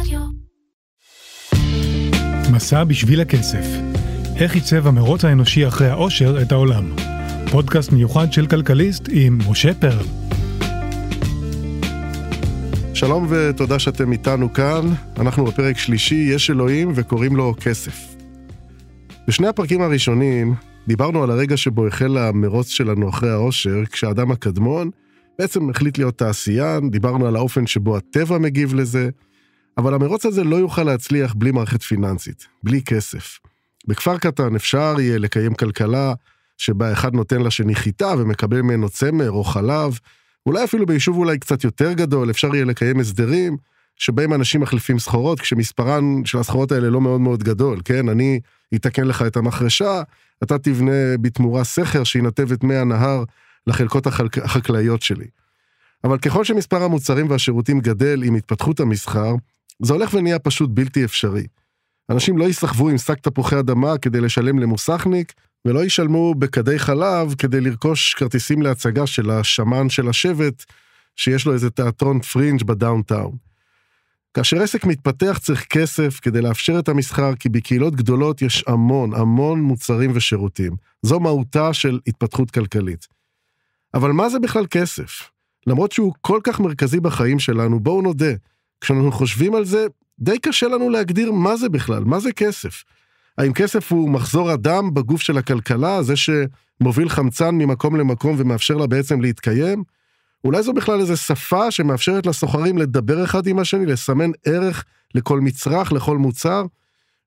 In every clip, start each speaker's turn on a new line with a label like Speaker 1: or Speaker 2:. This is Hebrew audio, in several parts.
Speaker 1: רדיו.
Speaker 2: מסע בשביל הכסף. איך עיצב המרוץ האנושי אחרי העושר את העולם. פודקאסט מיוחד של כלכליסט עם משה פרל.
Speaker 3: שלום ותודה שאתם איתנו כאן. אנחנו בפרק שלישי, יש אלוהים וקוראים לו כסף. בשני הפרקים הראשונים דיברנו על הרגע שבו החל המרוץ שלנו אחרי העושר, כשהאדם הקדמון בעצם החליט להיות תעשיין, דיברנו על האופן שבו הטבע מגיב לזה, אבל המרוץ הזה לא יוכל להצליח בלי מערכת פיננסית, בלי כסף. בכפר קטן אפשר יהיה לקיים כלכלה שבה אחד נותן לשני חיטה ומקבל ממנו צמר או חלב, אולי אפילו ביישוב אולי קצת יותר גדול אפשר יהיה לקיים הסדרים שבהם אנשים מחליפים סחורות כשמספרן של הסחורות האלה לא מאוד מאוד גדול, כן? אני אתקן לך את המחרשה, אתה תבנה בתמורה סכר שינתב את מי הנהר לחלקות החקלאיות שלי. אבל ככל שמספר המוצרים והשירותים גדל עם התפתחות המסחר, זה הולך ונהיה פשוט בלתי אפשרי. אנשים לא יסחבו עם שק תפוחי אדמה כדי לשלם למוסכניק, ולא ישלמו בכדי חלב כדי לרכוש כרטיסים להצגה של השמן של השבט, שיש לו איזה תיאטרון פרינג' בדאונטאון. כאשר עסק מתפתח צריך כסף כדי לאפשר את המסחר, כי בקהילות גדולות יש המון, המון מוצרים ושירותים. זו מהותה של התפתחות כלכלית. אבל מה זה בכלל כסף? למרות שהוא כל כך מרכזי בחיים שלנו, בואו נודה, כשאנחנו חושבים על זה, די קשה לנו להגדיר מה זה בכלל, מה זה כסף. האם כסף הוא מחזור הדם בגוף של הכלכלה, זה שמוביל חמצן ממקום למקום ומאפשר לה בעצם להתקיים? אולי זו בכלל איזו שפה שמאפשרת לסוחרים לדבר אחד עם השני, לסמן ערך לכל מצרך, לכל מוצר?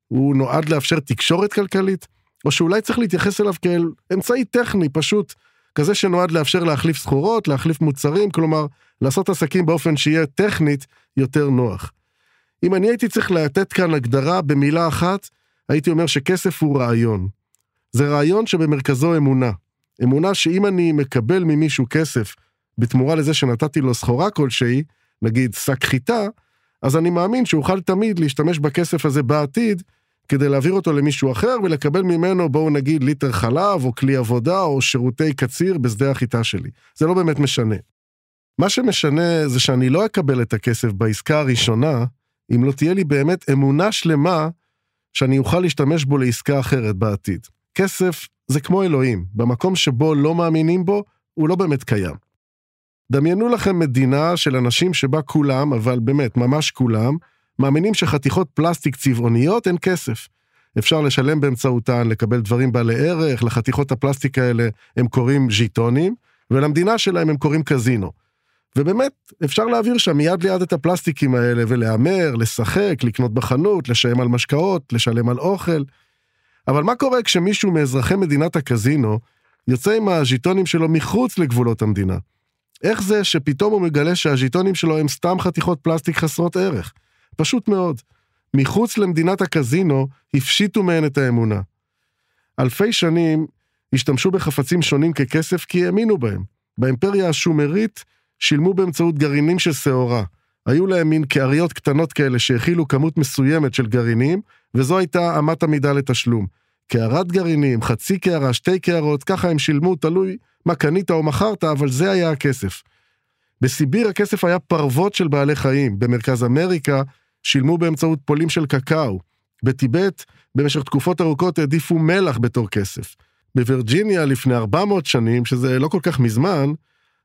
Speaker 3: הוא נועד לאפשר תקשורת כלכלית? או שאולי צריך להתייחס אליו כאל אמצעי טכני, פשוט כזה שנועד לאפשר להחליף סחורות, להחליף מוצרים, כלומר, לעשות עסקים באופן שיהיה טכנית יותר נוח. אם אני הייתי צריך לתת כאן הגדרה במילה אחת, הייתי אומר שכסף הוא רעיון. זה רעיון שבמרכזו אמונה. אמונה שאם אני מקבל ממישהו כסף בתמורה לזה שנתתי לו סחורה כלשהי, נגיד שק חיטה, אז אני מאמין שאוכל תמיד להשתמש בכסף הזה בעתיד, כדי להעביר אותו למישהו אחר ולקבל ממנו, בואו נגיד, ליטר חלב, או כלי עבודה, או שירותי קציר בשדה החיטה שלי. זה לא באמת משנה. מה שמשנה זה שאני לא אקבל את הכסף בעסקה הראשונה, אם לא תהיה לי באמת אמונה שלמה שאני אוכל להשתמש בו לעסקה אחרת בעתיד. כסף זה כמו אלוהים, במקום שבו לא מאמינים בו, הוא לא באמת קיים. דמיינו לכם מדינה של אנשים שבה כולם, אבל באמת, ממש כולם, מאמינים שחתיכות פלסטיק צבעוניות הן כסף. אפשר לשלם באמצעותן, לקבל דברים בעלי ערך, לחתיכות הפלסטיק האלה הם קוראים ז'יטונים, ולמדינה שלהם הם קוראים קזינו. ובאמת, אפשר להעביר שם מיד ליד את הפלסטיקים האלה ולהמר, לשחק, לקנות בחנות, לשלם על משקאות, לשלם על אוכל. אבל מה קורה כשמישהו מאזרחי מדינת הקזינו יוצא עם הז'יטונים שלו מחוץ לגבולות המדינה? איך זה שפתאום הוא מגלה שהז'יטונים שלו הם סתם חתיכות פלסטיק חסרות ערך? פשוט מאוד. מחוץ למדינת הקזינו הפשיטו מהן את האמונה. אלפי שנים השתמשו בחפצים שונים ככסף כי האמינו בהם. באימפריה השומרית שילמו באמצעות גרעינים של שעורה. היו להם מין קעריות קטנות כאלה שהכילו כמות מסוימת של גרעינים, וזו הייתה אמת המידה לתשלום. קערת גרעינים, חצי קערה, שתי קערות, ככה הם שילמו, תלוי מה קנית או מכרת, אבל זה היה הכסף. בסיביר הכסף היה פרוות של בעלי חיים, במרכז אמריקה שילמו באמצעות פולים של קקאו. בטיבט, במשך תקופות ארוכות העדיפו מלח בתור כסף. בווירג'יניה לפני 400 שנים, שזה לא כל כך מזמן,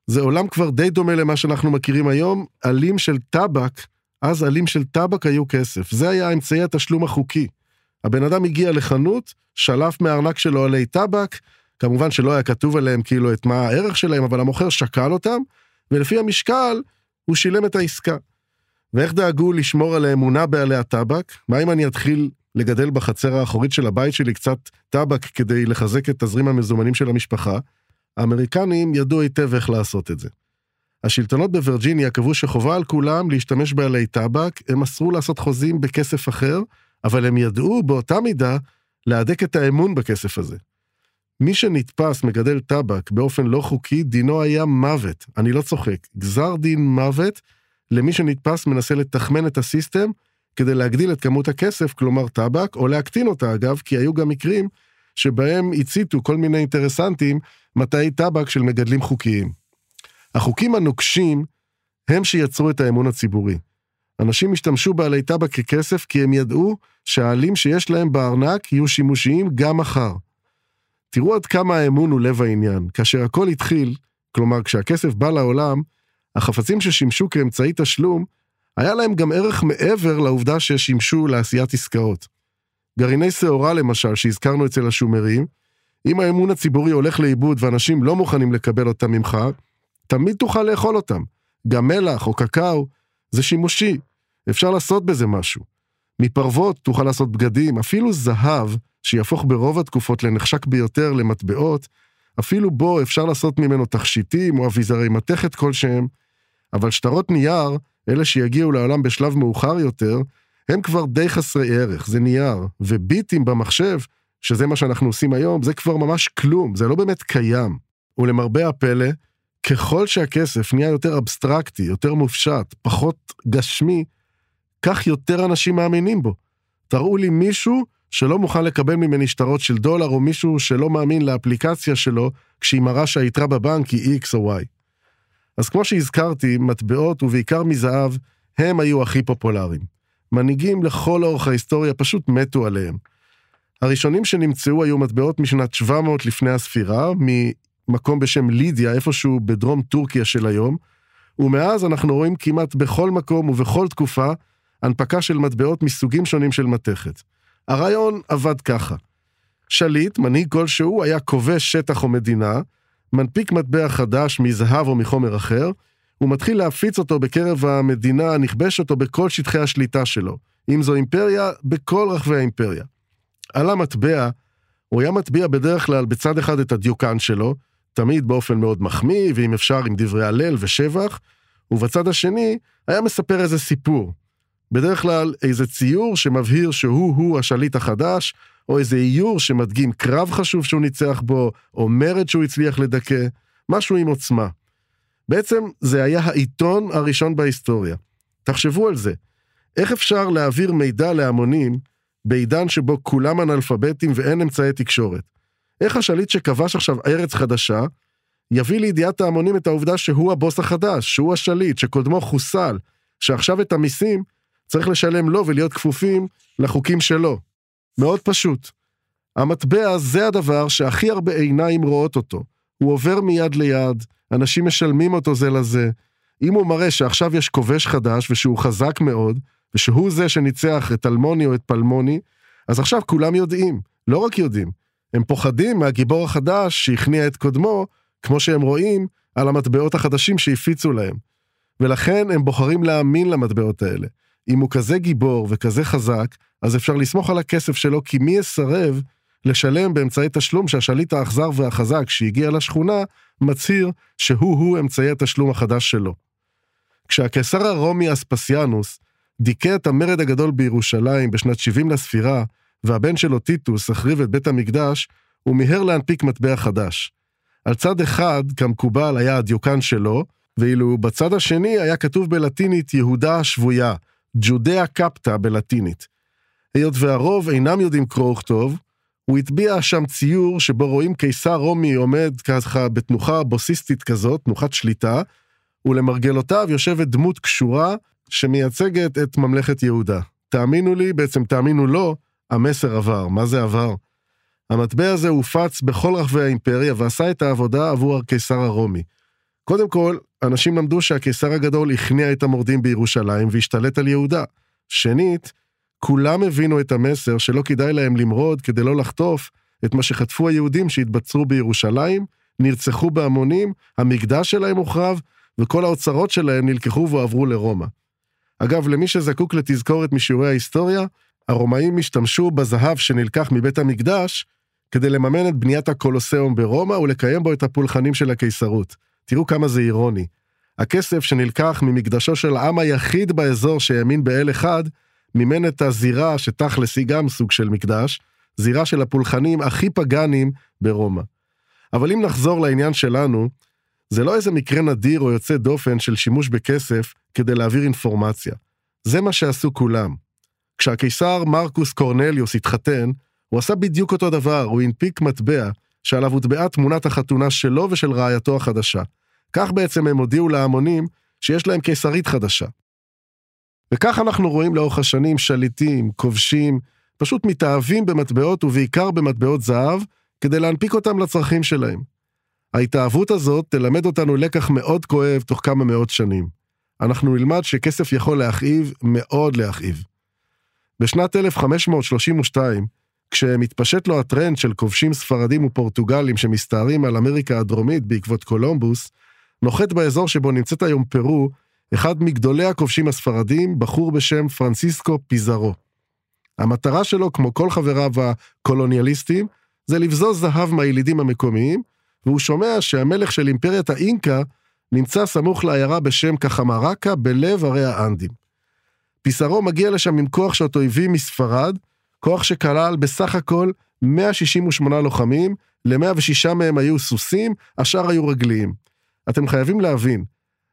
Speaker 3: זה עולם כבר די דומה למה שאנחנו מכירים היום, עלים של טבק, אז עלים של טבק היו כסף. זה היה אמצעי התשלום החוקי. הבן אדם הגיע לחנות, שלף מהארנק שלו עלי טבק, כמובן שלא היה כתוב עליהם כאילו את מה הערך שלהם, אבל המוכר שקל אותם, ולפי המשקל הוא שילם את העסקה. ואיך דאגו לשמור על האמונה בעלי הטבק? מה אם אני אתחיל לגדל בחצר האחורית של הבית שלי קצת טבק כדי לחזק את תזרים המזומנים של המשפחה? האמריקנים ידעו היטב איך לעשות את זה. השלטונות בווירג'יניה קבעו שחובה על כולם להשתמש בעלי טבק, הם אסרו לעשות חוזים בכסף אחר, אבל הם ידעו באותה מידה להדק את האמון בכסף הזה. מי שנתפס מגדל טבק באופן לא חוקי, דינו היה מוות. אני לא צוחק. גזר דין מוות למי שנתפס מנסה לתחמן את הסיסטם כדי להגדיל את כמות הכסף, כלומר טבק, או להקטין אותה אגב, כי היו גם מקרים שבהם הציתו כל מיני אינטרסנטים מטעי טבק של מגדלים חוקיים. החוקים הנוקשים הם שיצרו את האמון הציבורי. אנשים השתמשו בעלי טבק ככסף כי הם ידעו שהעלים שיש להם בארנק יהיו שימושיים גם מחר. תראו עד כמה האמון הוא לב העניין. כאשר הכל התחיל, כלומר כשהכסף בא לעולם, החפצים ששימשו כאמצעי תשלום, היה להם גם ערך מעבר לעובדה ששימשו לעשיית עסקאות. גרעיני שעורה למשל, שהזכרנו אצל השומרים, אם האמון הציבורי הולך לאיבוד ואנשים לא מוכנים לקבל אותם ממך, תמיד תוכל לאכול אותם. גם מלח או קקאו, זה שימושי, אפשר לעשות בזה משהו. מפרוות תוכל לעשות בגדים, אפילו זהב, שיהפוך ברוב התקופות לנחשק ביותר למטבעות, אפילו בו אפשר לעשות ממנו תכשיטים או אביזרי מתכת כלשהם, אבל שטרות נייר, אלה שיגיעו לעולם בשלב מאוחר יותר, הם כבר די חסרי ערך, זה נייר, וביטים במחשב, שזה מה שאנחנו עושים היום, זה כבר ממש כלום, זה לא באמת קיים. ולמרבה הפלא, ככל שהכסף נהיה יותר אבסטרקטי, יותר מופשט, פחות גשמי, כך יותר אנשים מאמינים בו. תראו לי מישהו שלא מוכן לקבל ממני שטרות של דולר, או מישהו שלא מאמין לאפליקציה שלו, כשהיא מראה שהיתרה בבנק היא X או Y. אז כמו שהזכרתי, מטבעות, ובעיקר מזהב, הם היו הכי פופולריים. מנהיגים לכל אורך ההיסטוריה פשוט מתו עליהם. הראשונים שנמצאו היו מטבעות משנת 700 לפני הספירה, ממקום בשם לידיה, איפשהו בדרום טורקיה של היום, ומאז אנחנו רואים כמעט בכל מקום ובכל תקופה הנפקה של מטבעות מסוגים שונים של מתכת. הרעיון עבד ככה: שליט, מנהיג כלשהו, היה כובש שטח או מדינה, מנפיק מטבע חדש מזהב או מחומר אחר, הוא מתחיל להפיץ אותו בקרב המדינה הנכבש אותו בכל שטחי השליטה שלו. אם זו אימפריה, בכל רחבי האימפריה. על המטבע, הוא היה מטביע בדרך כלל בצד אחד את הדיוקן שלו, תמיד באופן מאוד מחמיא, ואם אפשר עם דברי הלל ושבח, ובצד השני היה מספר איזה סיפור. בדרך כלל איזה ציור שמבהיר שהוא-הוא השליט החדש, או איזה איור שמדגים קרב חשוב שהוא ניצח בו, או מרד שהוא הצליח לדכא, משהו עם עוצמה. בעצם זה היה העיתון הראשון בהיסטוריה. תחשבו על זה. איך אפשר להעביר מידע להמונים בעידן שבו כולם אנאלפביתים ואין אמצעי תקשורת? איך השליט שכבש עכשיו ארץ חדשה, יביא לידיעת ההמונים את העובדה שהוא הבוס החדש, שהוא השליט, שקודמו חוסל, שעכשיו את המיסים צריך לשלם לו ולהיות כפופים לחוקים שלו. מאוד פשוט. המטבע זה הדבר שהכי הרבה עיניים רואות אותו. הוא עובר מיד ליד, אנשים משלמים אותו זה לזה. אם הוא מראה שעכשיו יש כובש חדש ושהוא חזק מאוד, ושהוא זה שניצח את אלמוני או את פלמוני, אז עכשיו כולם יודעים, לא רק יודעים, הם פוחדים מהגיבור החדש שהכניע את קודמו, כמו שהם רואים על המטבעות החדשים שהפיצו להם. ולכן הם בוחרים להאמין למטבעות האלה. אם הוא כזה גיבור וכזה חזק, אז אפשר לסמוך על הכסף שלו, כי מי יסרב לשלם באמצעי תשלום שהשליט האכזר והחזק שהגיע לשכונה, מצהיר שהוא-הוא אמצעי התשלום החדש שלו. כשהקיסר הרומי אספסיאנוס דיכא את המרד הגדול בירושלים בשנת 70 לספירה, והבן שלו טיטוס החריב את בית המקדש, הוא מיהר להנפיק מטבע חדש. על צד אחד, כמקובל, היה הדיוקן שלו, ואילו בצד השני היה כתוב בלטינית יהודה השבויה, ג'ודאה קפטה בלטינית. היות והרוב אינם יודעים קרוא וכתוב, הוא הטביע שם ציור שבו רואים קיסר רומי עומד ככה בתנוחה בוסיסטית כזאת, תנוחת שליטה, ולמרגלותיו יושבת דמות קשורה שמייצגת את ממלכת יהודה. תאמינו לי, בעצם תאמינו לו, המסר עבר. מה זה עבר? המטבע הזה הופץ בכל רחבי האימפריה ועשה את העבודה עבור הקיסר הרומי. קודם כל, אנשים למדו שהקיסר הגדול הכניע את המורדים בירושלים והשתלט על יהודה. שנית, כולם הבינו את המסר שלא כדאי להם למרוד כדי לא לחטוף את מה שחטפו היהודים שהתבצרו בירושלים, נרצחו בהמונים, המקדש שלהם הוחרב, וכל האוצרות שלהם נלקחו והועברו לרומא. אגב, למי שזקוק לתזכורת משיעורי ההיסטוריה, הרומאים השתמשו בזהב שנלקח מבית המקדש כדי לממן את בניית הקולוסיאום ברומא ולקיים בו את הפולחנים של הקיסרות. תראו כמה זה אירוני. הכסף שנלקח ממקדשו של העם היחיד באזור שהאמין באל אחד, מימן את הזירה שתכלס היא גם סוג של מקדש, זירה של הפולחנים הכי פגאנים ברומא. אבל אם נחזור לעניין שלנו, זה לא איזה מקרה נדיר או יוצא דופן של שימוש בכסף כדי להעביר אינפורמציה. זה מה שעשו כולם. כשהקיסר מרקוס קורנליוס התחתן, הוא עשה בדיוק אותו דבר, הוא הנפיק מטבע שעליו הוטבעה תמונת החתונה שלו ושל רעייתו החדשה. כך בעצם הם הודיעו להמונים שיש להם קיסרית חדשה. וכך אנחנו רואים לאורך השנים שליטים, כובשים, פשוט מתאהבים במטבעות ובעיקר במטבעות זהב, כדי להנפיק אותם לצרכים שלהם. ההתאהבות הזאת תלמד אותנו לקח מאוד כואב תוך כמה מאות שנים. אנחנו נלמד שכסף יכול להכאיב, מאוד להכאיב. בשנת 1532, כשמתפשט לו הטרנד של כובשים ספרדים ופורטוגלים שמסתערים על אמריקה הדרומית בעקבות קולומבוס, נוחת באזור שבו נמצאת היום פרו, אחד מגדולי הכובשים הספרדים, בחור בשם פרנסיסקו פיזרו. המטרה שלו, כמו כל חבריו הקולוניאליסטים, זה לבזוז זהב מהילידים המקומיים, והוא שומע שהמלך של אימפריית האינקה נמצא סמוך לעיירה בשם קחמרקה בלב ערי האנדים. פיסרו מגיע לשם עם כוח שאותו הביא מספרד, כוח שכלל בסך הכל 168 לוחמים, ל-106 מהם היו סוסים, השאר היו רגליים. אתם חייבים להבין,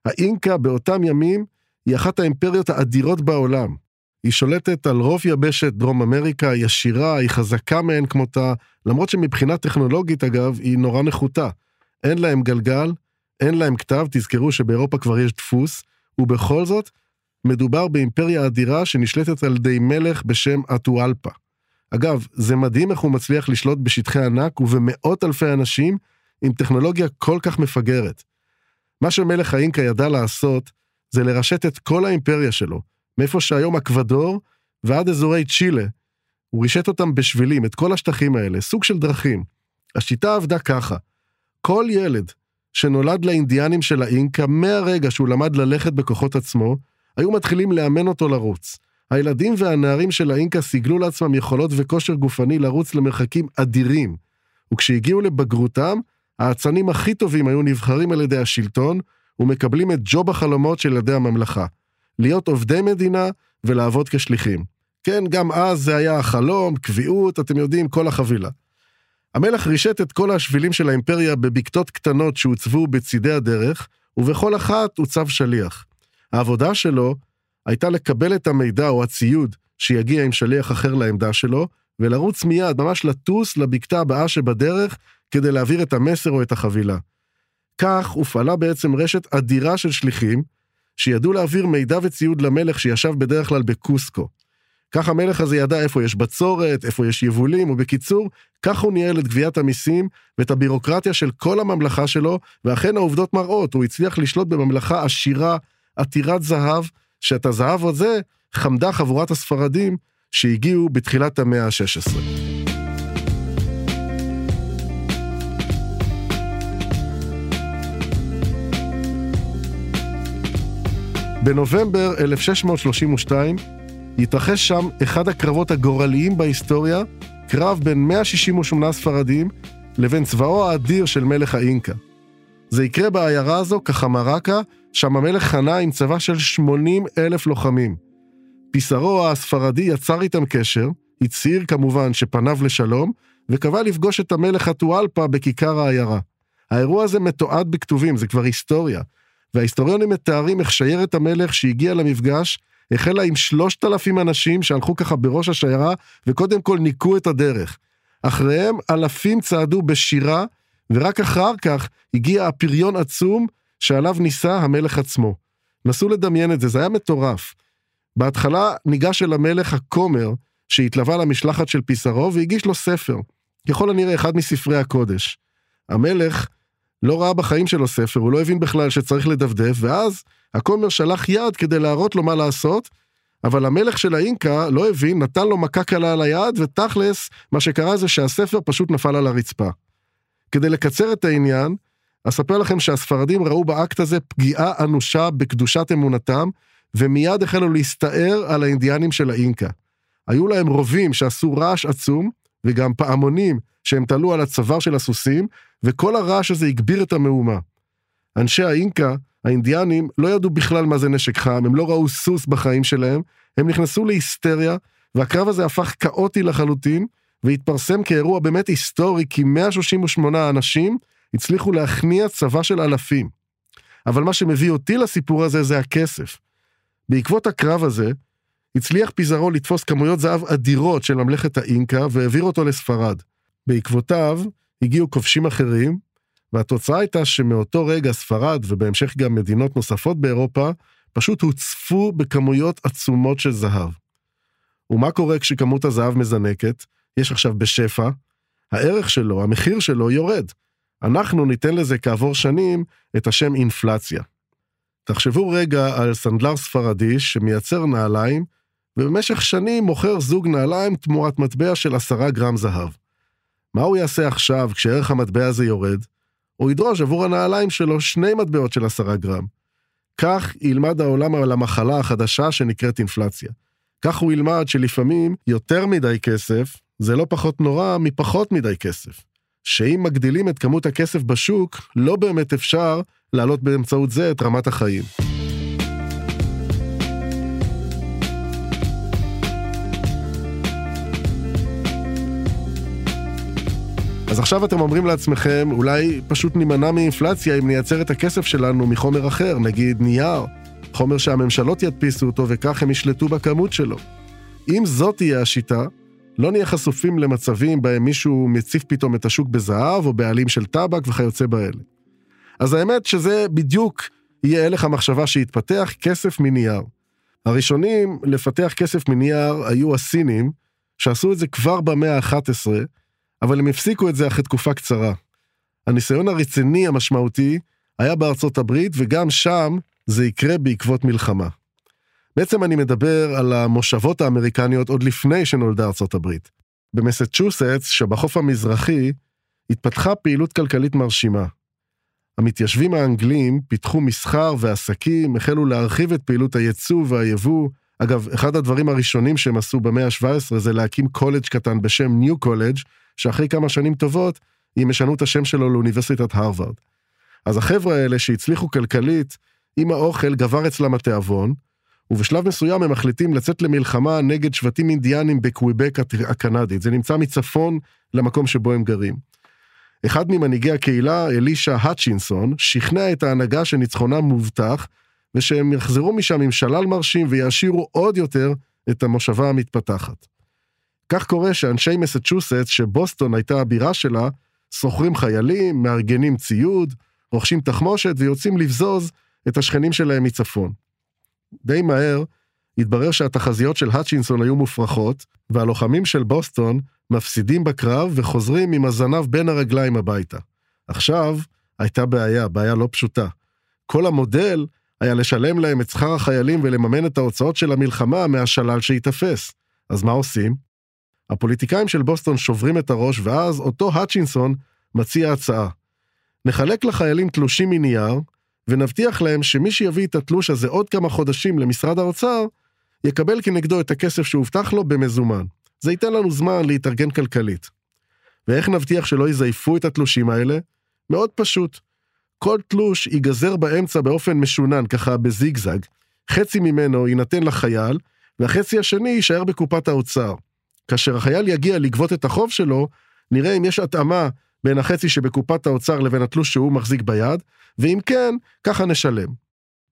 Speaker 3: האינקה באותם ימים היא אחת האימפריות האדירות בעולם. היא שולטת על רוב יבשת דרום אמריקה, היא עשירה, היא חזקה מאין כמותה, למרות שמבחינה טכנולוגית אגב, היא נורא נחותה. אין להם גלגל, אין להם כתב, תזכרו שבאירופה כבר יש דפוס, ובכל זאת, מדובר באימפריה אדירה שנשלטת על ידי מלך בשם אטואלפה. אגב, זה מדהים איך הוא מצליח לשלוט בשטחי ענק ובמאות אלפי אנשים עם טכנולוגיה כל כך מפגרת. מה שמלך האינקה ידע לעשות, זה לרשת את כל האימפריה שלו, מאיפה שהיום אקוודור ועד אזורי צ'ילה. הוא רישת אותם בשבילים, את כל השטחים האלה, סוג של דרכים. השיטה עבדה ככה, כל ילד שנולד לאינדיאנים של האינקה, מהרגע שהוא למד ללכת בכוחות עצמו, היו מתחילים לאמן אותו לרוץ. הילדים והנערים של האינקה סיגלו לעצמם יכולות וכושר גופני לרוץ למרחקים אדירים. וכשהגיעו לבגרותם, האצנים הכי טובים היו נבחרים על ידי השלטון, ומקבלים את ג'וב החלומות של ילדי הממלכה. להיות עובדי מדינה ולעבוד כשליחים. כן, גם אז זה היה החלום, קביעות, אתם יודעים, כל החבילה. המלך רישת את כל השבילים של האימפריה בבקתות קטנות שהוצבו בצידי הדרך, ובכל אחת הוצב שליח. העבודה שלו הייתה לקבל את המידע או הציוד שיגיע עם שליח אחר לעמדה שלו, ולרוץ מיד, ממש לטוס לבקתה הבאה שבדרך, כדי להעביר את המסר או את החבילה. כך הופעלה בעצם רשת אדירה של שליחים, שידעו להעביר מידע וציוד למלך שישב בדרך כלל בקוסקו. כך המלך הזה ידע איפה יש בצורת, איפה יש יבולים, ובקיצור, כך הוא ניהל את גביית המיסים ואת הבירוקרטיה של כל הממלכה שלו, ואכן העובדות מראות, הוא הצליח לשלוט בממלכה עשירה, עתירת זהב, שאת הזהב הזה חמדה חבורת הספרדים שהגיעו בתחילת המאה ה-16. בנובמבר 1632 התרחש שם אחד הקרבות הגורליים בהיסטוריה, קרב בין 168 ספרדים לבין צבאו האדיר של מלך האינקה. זה יקרה בעיירה הזו, קחמרקה, שם המלך חנה עם צבא של 80 אלף לוחמים. פיסרו הספרדי יצר איתם קשר, הצהיר כמובן שפניו לשלום, וקבע לפגוש את המלך הטואלפה בכיכר העיירה. האירוע הזה מתועד בכתובים, זה כבר היסטוריה. וההיסטוריונים מתארים איך שיירת המלך שהגיע למפגש, החלה עם שלושת אלפים אנשים שהלכו ככה בראש השיירה, וקודם כל ניקו את הדרך. אחריהם אלפים צעדו בשירה, ורק אחר כך הגיע הפריון עצום שעליו ניסה המלך עצמו. נסו לדמיין את זה, זה היה מטורף. בהתחלה ניגש אל המלך הכומר, שהתלווה למשלחת של פיסרו, והגיש לו ספר, ככל הנראה אחד מספרי הקודש. המלך לא ראה בחיים שלו ספר, הוא לא הבין בכלל שצריך לדפדף, ואז הכומר שלח יד כדי להראות לו מה לעשות, אבל המלך של האינקה לא הבין, נתן לו מכה קלה על היד, ותכלס, מה שקרה זה שהספר פשוט נפל על הרצפה. כדי לקצר את העניין, אספר לכם שהספרדים ראו באקט הזה פגיעה אנושה בקדושת אמונתם, ומיד החלו להסתער על האינדיאנים של האינקה. היו להם רובים שעשו רעש עצום, וגם פעמונים שהם תלו על הצוואר של הסוסים, וכל הרעש הזה הגביר את המהומה. אנשי האינקה, האינדיאנים, לא ידעו בכלל מה זה נשק חם, הם לא ראו סוס בחיים שלהם, הם נכנסו להיסטריה, והקרב הזה הפך כאוטי לחלוטין, והתפרסם כאירוע באמת היסטורי, כי 138 אנשים הצליחו להכניע צבא של אלפים. אבל מה שמביא אותי לסיפור הזה זה הכסף. בעקבות הקרב הזה, הצליח פיזרו לתפוס כמויות זהב אדירות של ממלכת האינקה והעביר אותו לספרד. בעקבותיו הגיעו כובשים אחרים, והתוצאה הייתה שמאותו רגע ספרד, ובהמשך גם מדינות נוספות באירופה, פשוט הוצפו בכמויות עצומות של זהב. ומה קורה כשכמות הזהב מזנקת? יש עכשיו בשפע, הערך שלו, המחיר שלו יורד. אנחנו ניתן לזה כעבור שנים את השם אינפלציה. תחשבו רגע על סנדלר ספרדי שמייצר נעליים, ובמשך שנים מוכר זוג נעליים תמורת מטבע של עשרה גרם זהב. מה הוא יעשה עכשיו כשערך המטבע הזה יורד? הוא ידרוש עבור הנעליים שלו שני מטבעות של עשרה גרם. כך ילמד העולם על המחלה החדשה שנקראת אינפלציה. כך הוא ילמד שלפעמים יותר מדי כסף זה לא פחות נורא מפחות מדי כסף. שאם מגדילים את כמות הכסף בשוק, לא באמת אפשר להעלות באמצעות זה את רמת החיים. אז עכשיו אתם אומרים לעצמכם, אולי פשוט נימנע מאינפלציה אם נייצר את הכסף שלנו מחומר אחר, נגיד נייר, חומר שהממשלות ידפיסו אותו וכך הם ישלטו בכמות שלו. אם זאת תהיה השיטה, לא נהיה חשופים למצבים בהם מישהו מציף פתאום את השוק בזהב או בעלים של טבק וכיוצא באלה. אז האמת שזה בדיוק יהיה הלך המחשבה שיתפתח כסף מנייר. הראשונים לפתח כסף מנייר היו הסינים, שעשו את זה כבר במאה ה-11, אבל הם הפסיקו את זה אחרי תקופה קצרה. הניסיון הרציני המשמעותי היה בארצות הברית, וגם שם זה יקרה בעקבות מלחמה. בעצם אני מדבר על המושבות האמריקניות עוד לפני שנולדה ארצות הברית. במסצ'וסטס, שבחוף המזרחי, התפתחה פעילות כלכלית מרשימה. המתיישבים האנגלים פיתחו מסחר ועסקים, החלו להרחיב את פעילות הייצוא והיבוא. אגב, אחד הדברים הראשונים שהם עשו במאה ה-17 זה להקים קולג' קטן בשם ניו קולג', שאחרי כמה שנים טובות, הם ישנו את השם שלו לאוניברסיטת הרווארד. אז החבר'ה האלה שהצליחו כלכלית, עם האוכל גבר אצלם התיאבון, ובשלב מסוים הם מחליטים לצאת למלחמה נגד שבטים אינדיאנים בקוויבק הקנדית. זה נמצא מצפון למקום שבו הם גרים. אחד ממנהיגי הקהילה, אלישע האצ'ינסון, שכנע את ההנהגה שניצחונם מובטח, ושהם יחזרו משם עם שלל מרשים ויעשירו עוד יותר את המושבה המתפתחת. כך קורה שאנשי מסצ'וסטס, שבוסטון הייתה הבירה שלה, שוכרים חיילים, מארגנים ציוד, רוכשים תחמושת ויוצאים לבזוז את השכנים שלהם מצפון. די מהר התברר שהתחזיות של האצ'ינסון היו מופרכות, והלוחמים של בוסטון מפסידים בקרב וחוזרים עם הזנב בין הרגליים הביתה. עכשיו הייתה בעיה, בעיה לא פשוטה. כל המודל היה לשלם להם את שכר החיילים ולממן את ההוצאות של המלחמה מהשלל שייתפס. אז מה עושים? הפוליטיקאים של בוסטון שוברים את הראש, ואז אותו האצ'ינסון מציע הצעה. נחלק לחיילים תלושים מנייר, ונבטיח להם שמי שיביא את התלוש הזה עוד כמה חודשים למשרד האוצר, יקבל כנגדו את הכסף שהובטח לו במזומן. זה ייתן לנו זמן להתארגן כלכלית. ואיך נבטיח שלא יזייפו את התלושים האלה? מאוד פשוט. כל תלוש ייגזר באמצע באופן משונן, ככה בזיגזג. חצי ממנו יינתן לחייל, והחצי השני יישאר בקופת האוצר. כאשר החייל יגיע לגבות את החוב שלו, נראה אם יש התאמה בין החצי שבקופת האוצר לבין התלוש שהוא מחזיק ביד, ואם כן, ככה נשלם.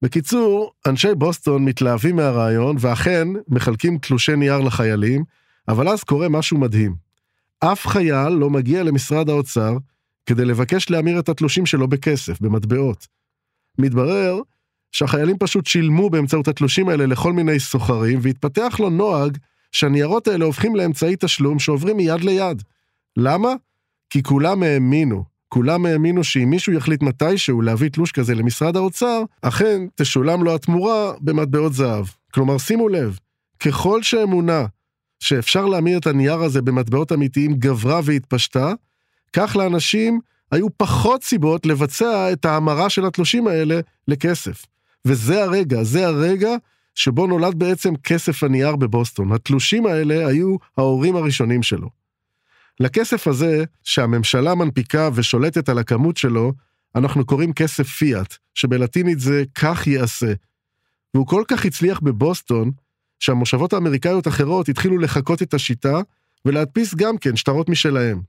Speaker 3: בקיצור, אנשי בוסטון מתלהבים מהרעיון, ואכן מחלקים תלושי נייר לחיילים, אבל אז קורה משהו מדהים. אף חייל לא מגיע למשרד האוצר כדי לבקש להמיר את התלושים שלו בכסף, במטבעות. מתברר שהחיילים פשוט שילמו באמצעות התלושים האלה לכל מיני סוחרים, והתפתח לו נוהג שהניירות האלה הופכים לאמצעי תשלום שעוברים מיד ליד. למה? כי כולם האמינו, כולם האמינו שאם מישהו יחליט מתישהו להביא תלוש כזה למשרד האוצר, אכן תשולם לו התמורה במטבעות זהב. כלומר, שימו לב, ככל שאמונה שאפשר להמיר את הנייר הזה במטבעות אמיתיים גברה והתפשטה, כך לאנשים היו פחות סיבות לבצע את ההמרה של התלושים האלה לכסף. וזה הרגע, זה הרגע שבו נולד בעצם כסף הנייר בבוסטון. התלושים האלה היו ההורים הראשונים שלו. לכסף הזה, שהממשלה מנפיקה ושולטת על הכמות שלו, אנחנו קוראים כסף פיאט, שבלטינית זה כך יעשה. והוא כל כך הצליח בבוסטון, שהמושבות האמריקאיות אחרות התחילו לחקות את השיטה ולהדפיס גם כן שטרות משלהם.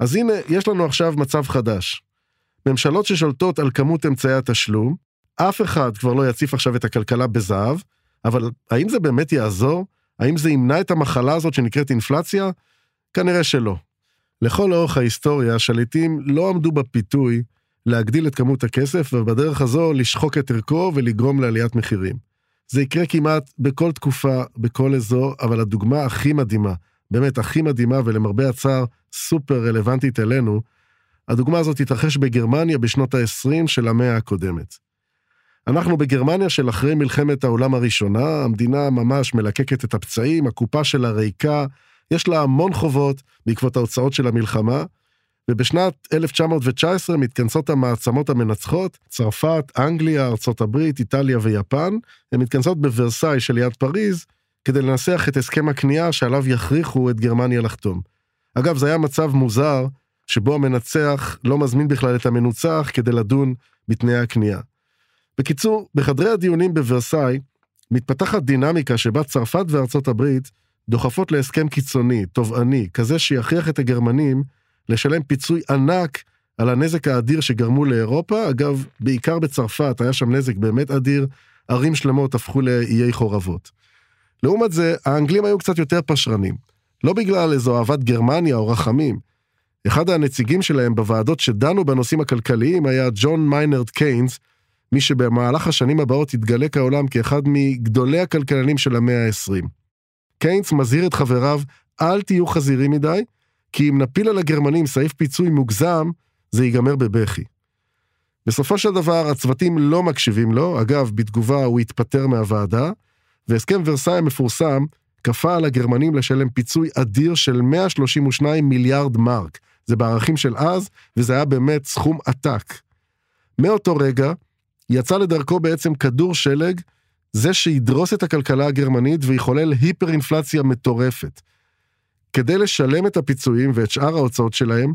Speaker 3: אז הנה, יש לנו עכשיו מצב חדש. ממשלות ששולטות על כמות אמצעי התשלום, אף אחד כבר לא יציף עכשיו את הכלכלה בזהב, אבל האם זה באמת יעזור? האם זה ימנע את המחלה הזאת שנקראת אינפלציה? כנראה שלא. לכל אורך ההיסטוריה, השליטים לא עמדו בפיתוי להגדיל את כמות הכסף, ובדרך הזו לשחוק את ערכו ולגרום לעליית מחירים. זה יקרה כמעט בכל תקופה, בכל אזור, אבל הדוגמה הכי מדהימה, באמת הכי מדהימה ולמרבה הצער סופר רלוונטית אלינו, הדוגמה הזאת התרחש בגרמניה בשנות ה-20 של המאה הקודמת. אנחנו בגרמניה של אחרי מלחמת העולם הראשונה, המדינה ממש מלקקת את הפצעים, הקופה שלה ריקה, יש לה המון חובות בעקבות ההוצאות של המלחמה, ובשנת 1919 מתכנסות המעצמות המנצחות, צרפת, אנגליה, הברית, איטליה ויפן, הן מתכנסות בוורסאי שליד פריז, כדי לנסח את הסכם הכניעה שעליו יכריחו את גרמניה לחתום. אגב, זה היה מצב מוזר, שבו המנצח לא מזמין בכלל את המנוצח כדי לדון בתנאי הכניעה. בקיצור, בחדרי הדיונים בוורסאי, מתפתחת דינמיקה שבה צרפת וארצות הברית דוחפות להסכם קיצוני, תובעני, כזה שיכריח את הגרמנים לשלם פיצוי ענק על הנזק האדיר שגרמו לאירופה. אגב, בעיקר בצרפת היה שם נזק באמת אדיר, ערים שלמות הפכו לאיי חורבות. לעומת זה, האנגלים היו קצת יותר פשרנים. לא בגלל איזו אהבת גרמניה או רחמים. אחד הנציגים שלהם בוועדות שדנו בנושאים הכלכליים היה ג'ון מיינרד קיינס, מי שבמהלך השנים הבאות יתגלה כעולם כאחד מגדולי הכלכלנים של המאה ה-20. קיינס מזהיר את חבריו, אל תהיו חזירים מדי, כי אם נפיל על הגרמנים סעיף פיצוי מוגזם, זה ייגמר בבכי. בסופו של דבר, הצוותים לא מקשיבים לו, אגב, בתגובה הוא התפטר מהוועדה, והסכם ורסאי המפורסם כפה על הגרמנים לשלם פיצוי אדיר של 132 מיליארד מרק. זה בערכים של אז, וזה היה באמת סכום עתק. מאותו רגע, יצא לדרכו בעצם כדור שלג, זה שידרוס את הכלכלה הגרמנית ויחולל היפר-אינפלציה מטורפת. כדי לשלם את הפיצויים ואת שאר ההוצאות שלהם,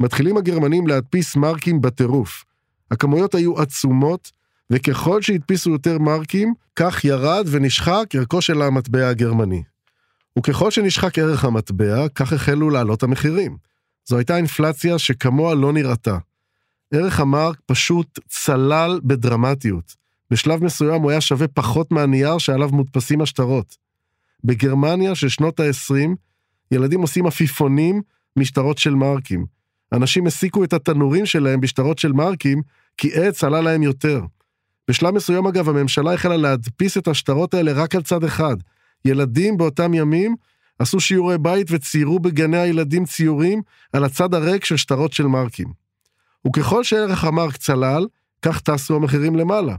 Speaker 3: מתחילים הגרמנים להדפיס מרקים בטירוף. הכמויות היו עצומות, וככל שהדפיסו יותר מרקים, כך ירד ונשחק ערכו של המטבע הגרמני. וככל שנשחק ערך המטבע, כך החלו לעלות המחירים. זו הייתה אינפלציה שכמוה לא נראתה. ערך המרק פשוט צלל בדרמטיות. בשלב מסוים הוא היה שווה פחות מהנייר שעליו מודפסים השטרות. בגרמניה של שנות ה-20, ילדים עושים עפיפונים משטרות של מרקים. אנשים הסיקו את התנורים שלהם בשטרות של מרקים, כי עץ עלה להם יותר. בשלב מסוים, אגב, הממשלה החלה להדפיס את השטרות האלה רק על צד אחד. ילדים באותם ימים עשו שיעורי בית וציירו בגני הילדים ציורים על הצד הריק של שטרות של מרקים. וככל שערך המרק צלל, כך טסו המחירים למעלה.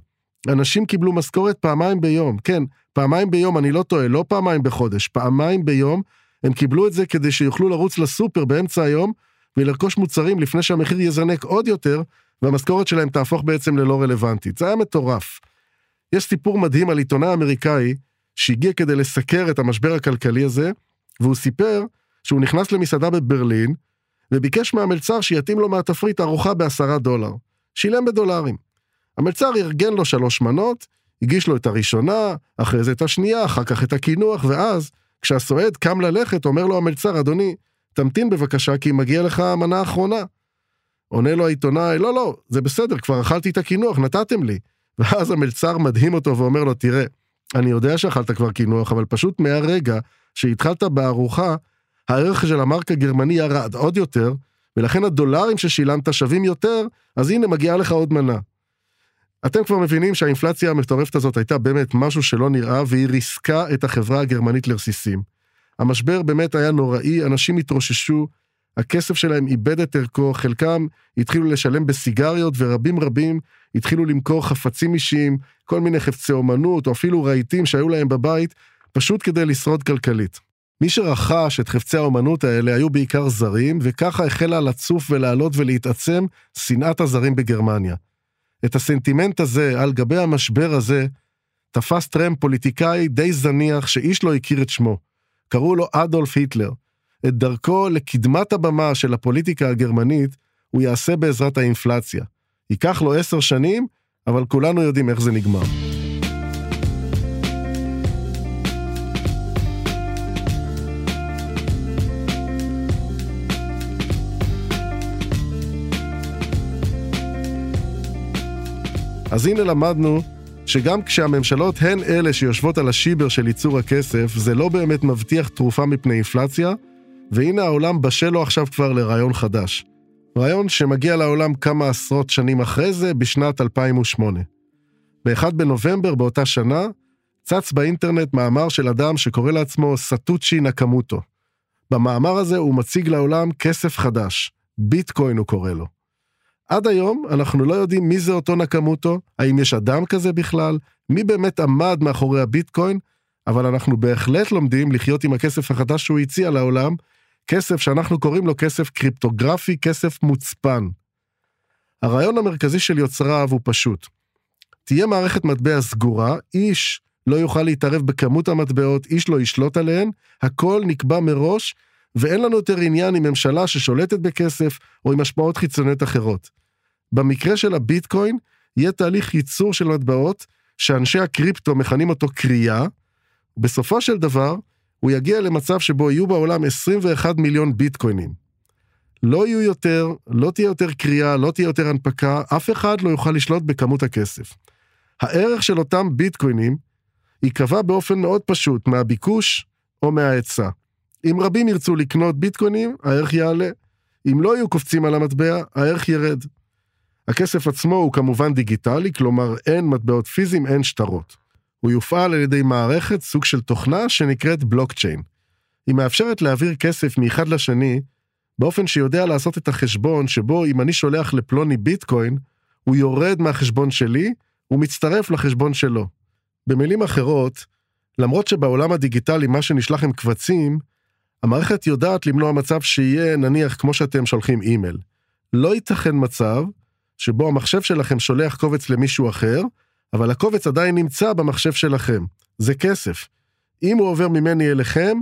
Speaker 3: אנשים קיבלו משכורת פעמיים ביום, כן, פעמיים ביום, אני לא טועה, לא פעמיים בחודש, פעמיים ביום, הם קיבלו את זה כדי שיוכלו לרוץ לסופר באמצע היום ולרכוש מוצרים לפני שהמחיר יזנק עוד יותר, והמשכורת שלהם תהפוך בעצם ללא רלוונטית. זה היה מטורף. יש סיפור מדהים על עיתונאי אמריקאי שהגיע כדי לסקר את המשבר הכלכלי הזה, והוא סיפר שהוא נכנס למסעדה בברלין, וביקש מהמלצר שיתאים לו מהתפריט ארוחה בעשרה דולר. שילם בדולרים. המלצר ארגן לו שלוש מנות, הגיש לו את הראשונה, אחרי זה את השנייה, אחר כך את הקינוח, ואז, כשהסועד קם ללכת, אומר לו המלצר, אדוני, תמתין בבקשה, כי מגיע לך המנה האחרונה. עונה לו העיתונאי, לא, לא, זה בסדר, כבר אכלתי את הקינוח, נתתם לי. ואז המלצר מדהים אותו ואומר לו, תראה, אני יודע שאכלת כבר קינוח, אבל פשוט מהרגע שהתחלת בארוחה, הערך של המרק הגרמני ירד עוד יותר, ולכן הדולרים ששילמת שווים יותר, אז הנה מגיעה לך עוד מנה. אתם כבר מבינים שהאינפלציה המטורפת הזאת הייתה באמת משהו שלא נראה, והיא ריסקה את החברה הגרמנית לרסיסים. המשבר באמת היה נוראי, אנשים התרוששו, הכסף שלהם איבד את ערכו, חלקם התחילו לשלם בסיגריות, ורבים רבים התחילו למכור חפצים אישיים, כל מיני חפצי אומנות, או אפילו רהיטים שהיו להם בבית, פשוט כדי לשרוד כלכלית. מי שרכש את חפצי האומנות האלה היו בעיקר זרים, וככה החלה לצוף ולעלות ולהתעצם שנאת הזרים בגרמניה. את הסנטימנט הזה, על גבי המשבר הזה, תפס טרמפ פוליטיקאי די זניח שאיש לא הכיר את שמו. קראו לו אדולף היטלר. את דרכו לקדמת הבמה של הפוליטיקה הגרמנית הוא יעשה בעזרת האינפלציה. ייקח לו עשר שנים, אבל כולנו יודעים איך זה נגמר. אז הנה למדנו שגם כשהממשלות הן אלה שיושבות על השיבר של ייצור הכסף, זה לא באמת מבטיח תרופה מפני אינפלציה, והנה העולם בשל לו עכשיו כבר לרעיון חדש. רעיון שמגיע לעולם כמה עשרות שנים אחרי זה, בשנת 2008. ב-1 בנובמבר באותה שנה, צץ באינטרנט מאמר של אדם שקורא לעצמו סטוצ'י נקמוטו. במאמר הזה הוא מציג לעולם כסף חדש, ביטקוין הוא קורא לו. עד היום אנחנו לא יודעים מי זה אותו נקמוטו, האם יש אדם כזה בכלל, מי באמת עמד מאחורי הביטקוין, אבל אנחנו בהחלט לומדים לחיות עם הכסף החדש שהוא הציע לעולם, כסף שאנחנו קוראים לו כסף קריפטוגרפי, כסף מוצפן. הרעיון המרכזי של יוצריו הוא פשוט. תהיה מערכת מטבע סגורה, איש לא יוכל להתערב בכמות המטבעות, איש לא ישלוט עליהן, הכל נקבע מראש, ואין לנו יותר עניין עם ממשלה ששולטת בכסף או עם השפעות חיצוניות אחרות. במקרה של הביטקוין, יהיה תהליך ייצור של מטבעות, שאנשי הקריפטו מכנים אותו קריאה, בסופו של דבר, הוא יגיע למצב שבו יהיו בעולם 21 מיליון ביטקוינים. לא יהיו יותר, לא תהיה יותר קריאה, לא תהיה יותר הנפקה, אף אחד לא יוכל לשלוט בכמות הכסף. הערך של אותם ביטקוינים ייקבע באופן מאוד פשוט מהביקוש או מההיצע. אם רבים ירצו לקנות ביטקוינים, הערך יעלה. אם לא יהיו קופצים על המטבע, הערך ירד. הכסף עצמו הוא כמובן דיגיטלי, כלומר אין מטבעות פיזיים, אין שטרות. הוא יופעל על ידי מערכת, סוג של תוכנה, שנקראת בלוקצ'יין. היא מאפשרת להעביר כסף מאחד לשני, באופן שיודע לעשות את החשבון שבו אם אני שולח לפלוני ביטקוין, הוא יורד מהחשבון שלי, הוא מצטרף לחשבון שלו. במילים אחרות, למרות שבעולם הדיגיטלי מה שנשלח הם קבצים, המערכת יודעת למנוע מצב שיהיה, נניח, כמו שאתם שולחים אימייל. לא ייתכן מצב שבו המחשב שלכם שולח קובץ למישהו אחר, אבל הקובץ עדיין נמצא במחשב שלכם. זה כסף. אם הוא עובר ממני אליכם,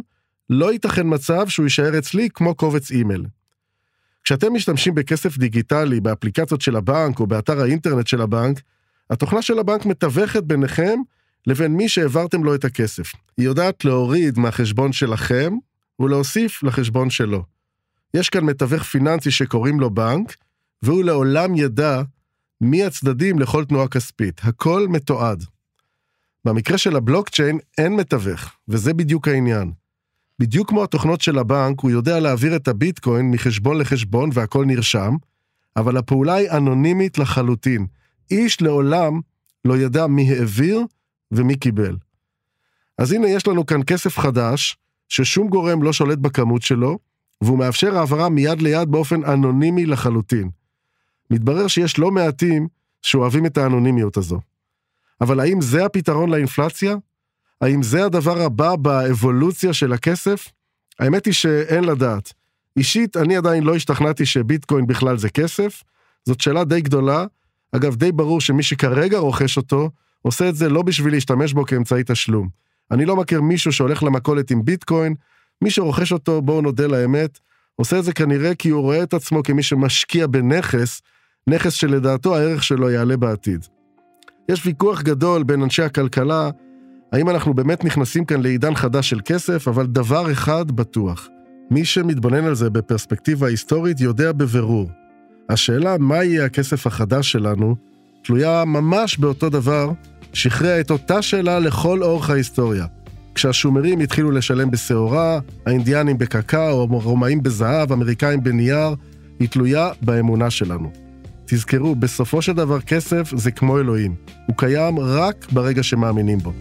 Speaker 3: לא ייתכן מצב שהוא יישאר אצלי כמו קובץ אימייל. כשאתם משתמשים בכסף דיגיטלי באפליקציות של הבנק או באתר האינטרנט של הבנק, התוכנה של הבנק מתווכת ביניכם לבין מי שהעברתם לו את הכסף. היא יודעת להוריד מהחשבון שלכם ולהוסיף לחשבון שלו. יש כאן מתווך פיננסי שקוראים לו בנק, והוא לעולם ידע מי הצדדים לכל תנועה כספית. הכל מתועד. במקרה של הבלוקצ'יין אין מתווך, וזה בדיוק העניין. בדיוק כמו התוכנות של הבנק, הוא יודע להעביר את הביטקוין מחשבון לחשבון והכל נרשם, אבל הפעולה היא אנונימית לחלוטין. איש לעולם לא ידע מי העביר ומי קיבל. אז הנה יש לנו כאן כסף חדש, ששום גורם לא שולט בכמות שלו, והוא מאפשר העברה מיד ליד באופן אנונימי לחלוטין. מתברר שיש לא מעטים שאוהבים את האנונימיות הזו. אבל האם זה הפתרון לאינפלציה? האם זה הדבר הבא באבולוציה של הכסף? האמת היא שאין לדעת. אישית, אני עדיין לא השתכנעתי שביטקוין בכלל זה כסף. זאת שאלה די גדולה. אגב, די ברור שמי שכרגע רוכש אותו, עושה את זה לא בשביל להשתמש בו כאמצעי תשלום. אני לא מכיר מישהו שהולך למכולת עם ביטקוין, מי שרוכש אותו, בואו נודה לאמת, עושה את זה כנראה כי הוא רואה את עצמו כמי שמשקיע בנכס, נכס שלדעתו הערך שלו יעלה בעתיד. יש ויכוח גדול בין אנשי הכלכלה, האם אנחנו באמת נכנסים כאן לעידן חדש של כסף, אבל דבר אחד בטוח, מי שמתבונן על זה בפרספקטיבה היסטורית יודע בבירור. השאלה מה יהיה הכסף החדש שלנו, תלויה ממש באותו דבר שהכריע את אותה שאלה לכל אורך ההיסטוריה. כשהשומרים התחילו לשלם בשעורה, האינדיאנים בקקאו, הרומאים בזהב, האמריקאים בנייר, היא תלויה באמונה שלנו. תזכרו, בסופו של דבר כסף זה כמו אלוהים. הוא קיים רק ברגע שמאמינים בו.